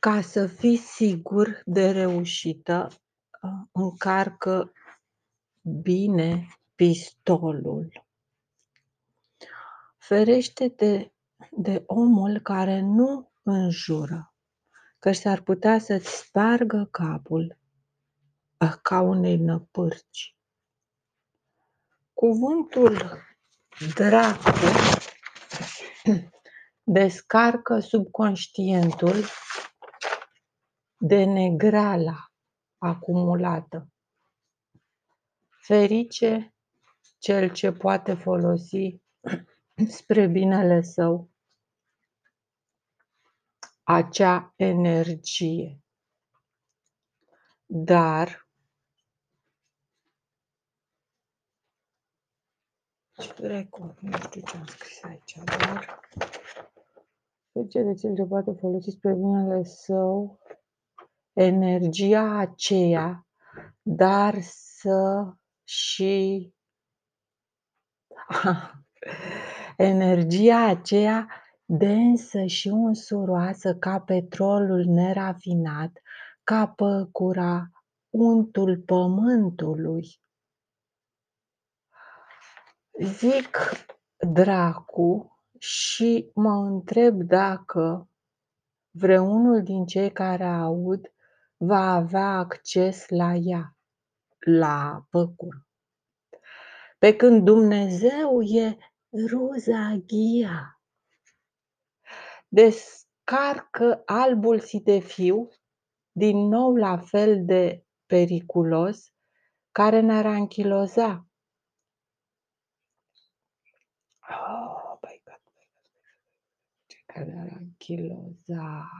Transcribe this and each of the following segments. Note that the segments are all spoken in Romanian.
Ca să fii sigur de reușită, ă, încarcă bine pistolul. Ferește-te de omul care nu înjură, că s-ar putea să-ți spargă capul ă, ca unei năpârci. Cuvântul dracu descarcă subconștientul de negrala acumulată. Ferice cel ce poate folosi spre binele său acea energie. Dar Record, nu știu ce am scris aici, dar ferice de cel ce poate folosi spre binele său energia aceea, dar să și energia aceea densă și unsuroasă ca petrolul nerafinat, ca păcura, untul pământului. Zic dracu și mă întreb dacă vreunul din cei care aud va avea acces la ea, la păcur. Pe când Dumnezeu e ruzaghia. Descarcă albul fiu, din nou la fel de periculos, care ne-ar anchiloza. Oh, my God, care ne-ar anchiloza.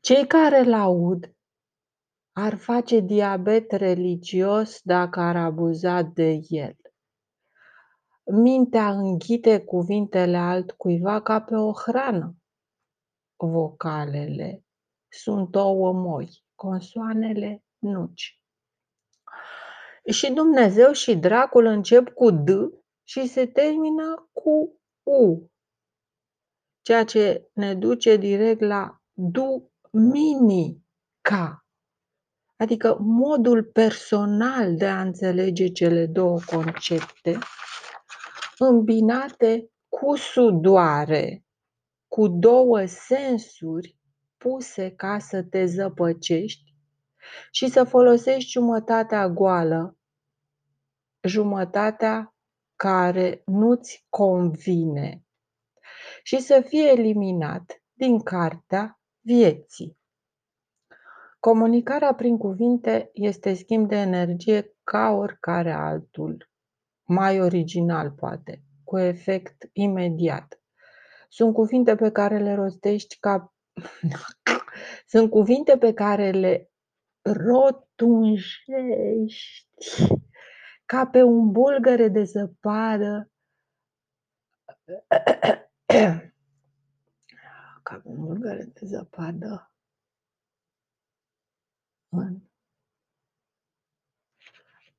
Cei care-l aud ar face diabet religios dacă ar abuza de el. Mintea înghite cuvintele altcuiva ca pe o hrană. Vocalele sunt ouă moi, consoanele nuci. Și Dumnezeu și dracul încep cu D și se termină cu U, ceea ce ne duce direct la du minica, adică modul personal de a înțelege cele două concepte, îmbinate cu sudoare, cu două sensuri puse ca să te zăpăcești și să folosești jumătatea goală, jumătatea care nu-ți convine. Și să fie eliminat din cartea vieții. Comunicarea prin cuvinte este schimb de energie ca oricare altul, mai original poate, cu efect imediat. Sunt cuvinte pe care le rostești ca sunt cuvinte pe care le rotunjești ca pe un bulgăre de zăpadă ca pe un bulgăre de zăpadă în,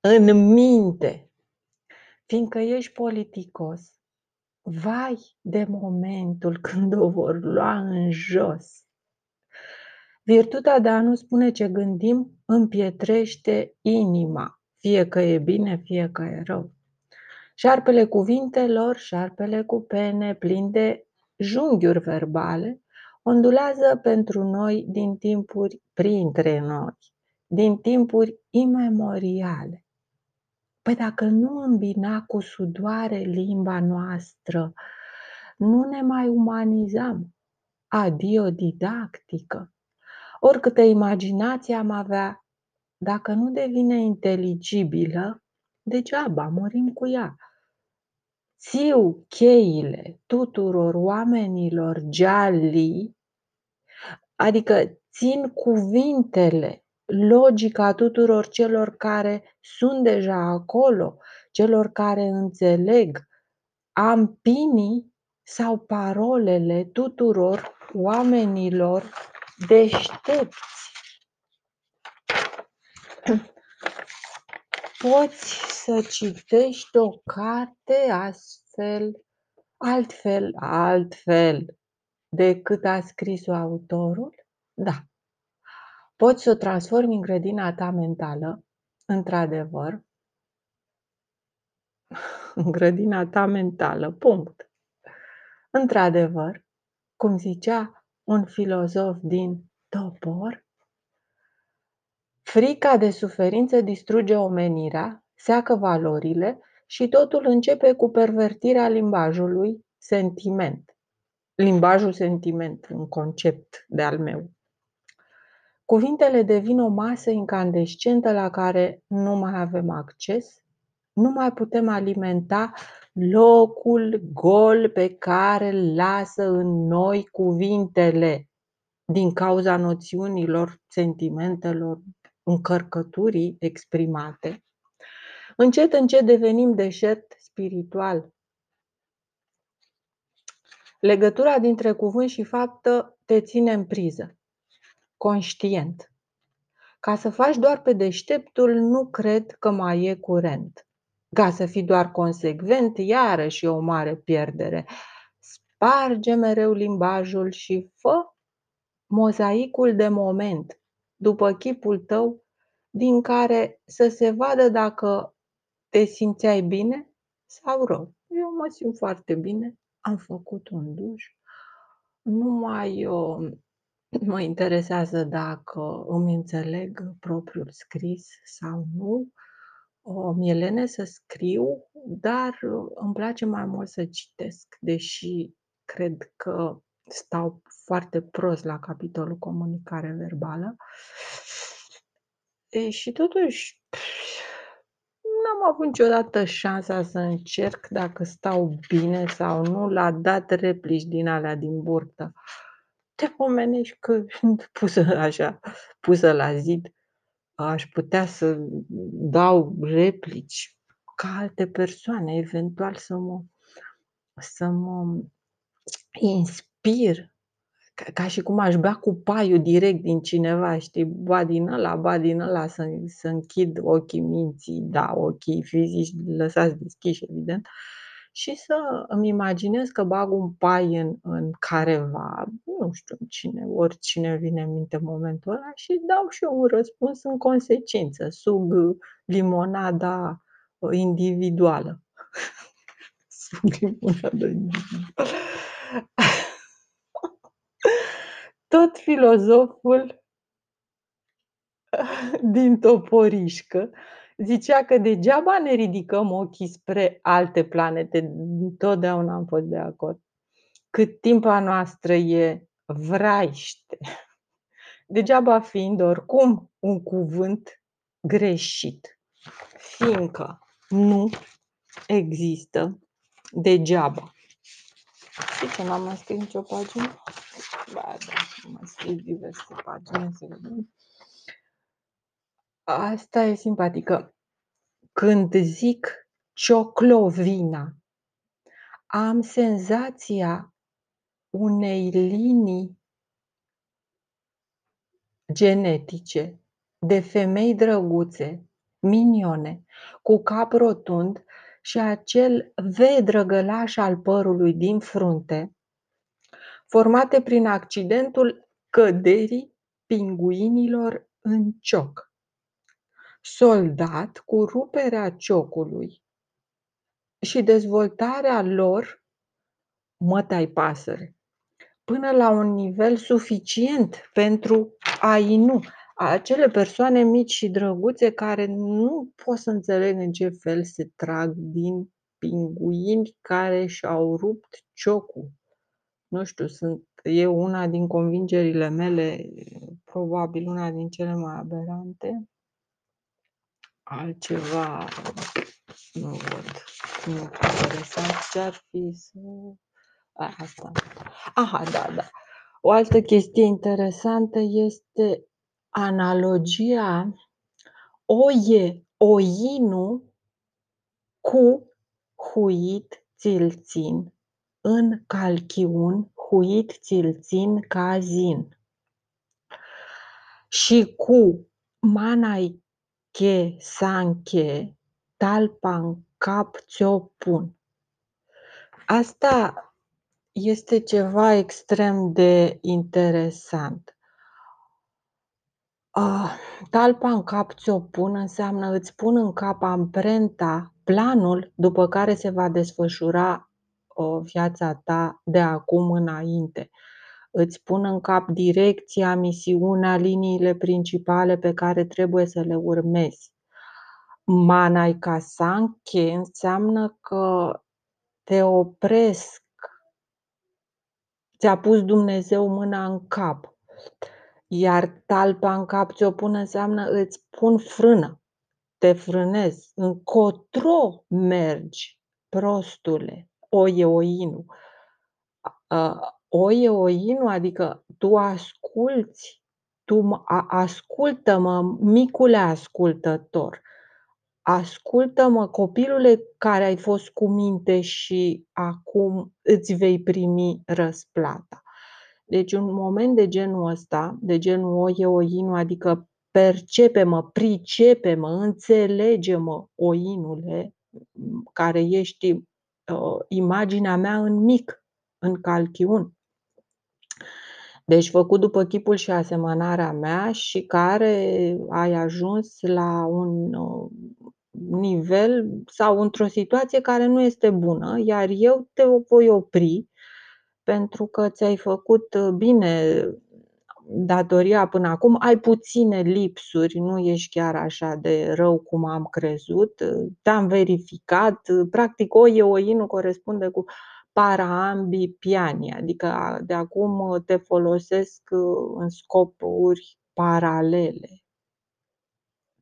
în minte, fiindcă ești politicos, vai de momentul când o vor lua în jos. Virtutea de a nu spune ce gândim împietrește inima, fie că e bine, fie că e rău. Șarpele cuvintelor, șarpele cu pene plin de junghiuri verbale, ondulează pentru noi din timpuri printre noi, din timpuri imemoriale. Păi dacă nu îmbina cu sudoare limba noastră, nu ne mai umanizam. Adio didactică. Oricâtă imaginație am avea, dacă nu devine inteligibilă, degeaba murim cu ea țiu cheile tuturor oamenilor geali, adică țin cuvintele, logica tuturor celor care sunt deja acolo, celor care înțeleg, am pinii sau parolele tuturor oamenilor deștepți. Poți să citești o carte astfel, altfel, altfel, decât a scris-o autorul? Da. Poți să o transformi în grădina ta mentală, într-adevăr, în grădina ta mentală, punct. Într-adevăr, cum zicea un filozof din Topor, frica de suferință distruge omenirea, seacă valorile și totul începe cu pervertirea limbajului sentiment. Limbajul sentiment, un concept de al meu. Cuvintele devin o masă incandescentă la care nu mai avem acces, nu mai putem alimenta locul gol pe care îl lasă în noi cuvintele din cauza noțiunilor, sentimentelor, încărcăturii exprimate. Încet, încet devenim deșert spiritual. Legătura dintre cuvânt și faptă te ține în priză, conștient. Ca să faci doar pe deșteptul, nu cred că mai e curent. Ca să fii doar consecvent, iarăși e o mare pierdere. Sparge mereu limbajul și fă mozaicul de moment, după chipul tău, din care să se vadă dacă te simțeai bine sau rău. Eu mă simt foarte bine, am făcut un duș, nu mai uh, mă interesează dacă îmi înțeleg propriul scris sau nu. Mi-e lene să scriu, dar îmi place mai mult să citesc, deși cred că stau foarte prost la capitolul comunicare verbală. E, și totuși, n-am avut niciodată șansa să încerc dacă stau bine sau nu la dat replici din alea din burtă. Te pomenești că pusă așa, pusă la zid, aș putea să dau replici ca alte persoane, eventual să mă, să mă inspir ca, ca și cum aș bea cu paiul direct din cineva, știi, ba din ăla, ba din ăla, să, să închid ochii minții, da, ochii fizici lăsați deschiși, evident, și să îmi imaginez că bag un pai în, în careva, nu știu cine, oricine vine în minte în momentul ăla și dau și eu un răspuns în consecință, sub limonada individuală. sub limonada individuală tot filozoful din Toporișcă zicea că degeaba ne ridicăm ochii spre alte planete. Totdeauna am fost de acord. Cât timp a noastră e vraiște. Degeaba fiind oricum un cuvânt greșit. Fiindcă nu există degeaba. Și ce n-am mai scris nicio pagină? Ba da, am mai scris diverse pagini, să vedem. Asta e simpatică. Când zic cioclovina, am senzația unei linii genetice de femei drăguțe, minione, cu cap rotund și acel V drăgălaș al părului din frunte, formate prin accidentul căderii pinguinilor în cioc, soldat cu ruperea ciocului și dezvoltarea lor mătai pasăre, până la un nivel suficient pentru a nu acele persoane mici și drăguțe care nu pot să înțeleg în ce fel se trag din pinguini care și-au rupt ciocul. Nu știu, sunt, e una din convingerile mele, probabil una din cele mai aberante. Altceva nu văd. Nu interesant ce ar fi să... A, asta. Aha, da, da. O altă chestie interesantă este analogia oie, oinu cu huit ți-l țin, în calchiun huit ți-l țin ca zin. Și cu manai che sanche talpa în cap ți-o pun. Asta Este ceva extrem de interesant. Ah, talpa în cap ți-o pun înseamnă îți pun în cap amprenta, planul după care se va desfășura, ă, viața ta de acum înainte. Îți pun în cap direcția, misiunea, liniile principale pe care trebuie să le urmezi. Manaica Sankhe înseamnă că te opresc. Ți-a pus Dumnezeu mâna în cap. Iar talpa în cap ți-o pun înseamnă îți pun frână, te frânezi, încotro mergi, prostule, oie oinu. A oie oinu, adică tu asculți, tu a ascultă-mă, micule ascultător, ascultă-mă, copilule care ai fost cu minte și acum îți vei primi răsplata. Deci un moment de genul ăsta, de genul oie oinu, adică percepe-mă, pricepe-mă, înțelege-mă, oinule, care ești, ă, imaginea mea în mic, în calchiun. Deci făcut după chipul și asemănarea mea și care ai ajuns la un, ă, nivel sau într-o situație care nu este bună, iar eu te voi opri pentru că ți-ai făcut bine datoria până acum, ai puține lipsuri, nu ești chiar așa de rău cum am crezut, te-am verificat, practic oie oinu corespunde cu paraambipiani, adică de acum te folosesc în scopuri paralele.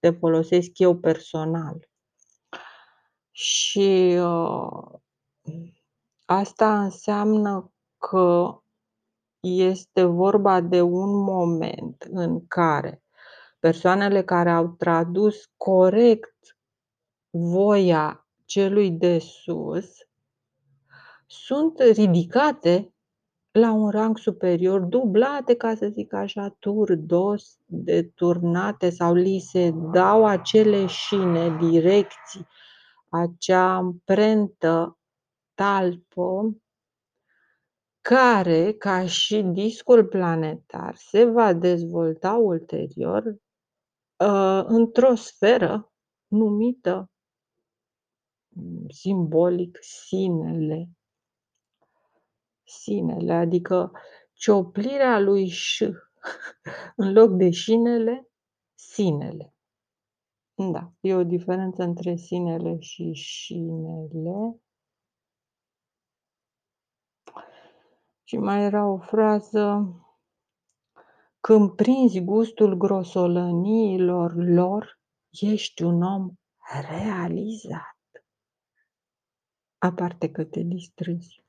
Te folosesc eu personal. Și, ă, asta înseamnă că este vorba de un moment în care persoanele care au tradus corect voia celui de sus sunt ridicate la un rang superior, dublate, ca să zic așa, turdos, deturnate sau li se dau acele șine, direcții, acea amprentă, talpă care, ca și discul planetar, se va dezvolta ulterior, ă, într-o sferă numită simbolic sinele. Sinele, adică cioplirea lui ș în loc de șinele, sinele. Da, e o diferență între sinele și șinele. Și mai era o frază când prinzi gustul grosolăniilor lor, ești un om realizat. Aparte că te distrezi.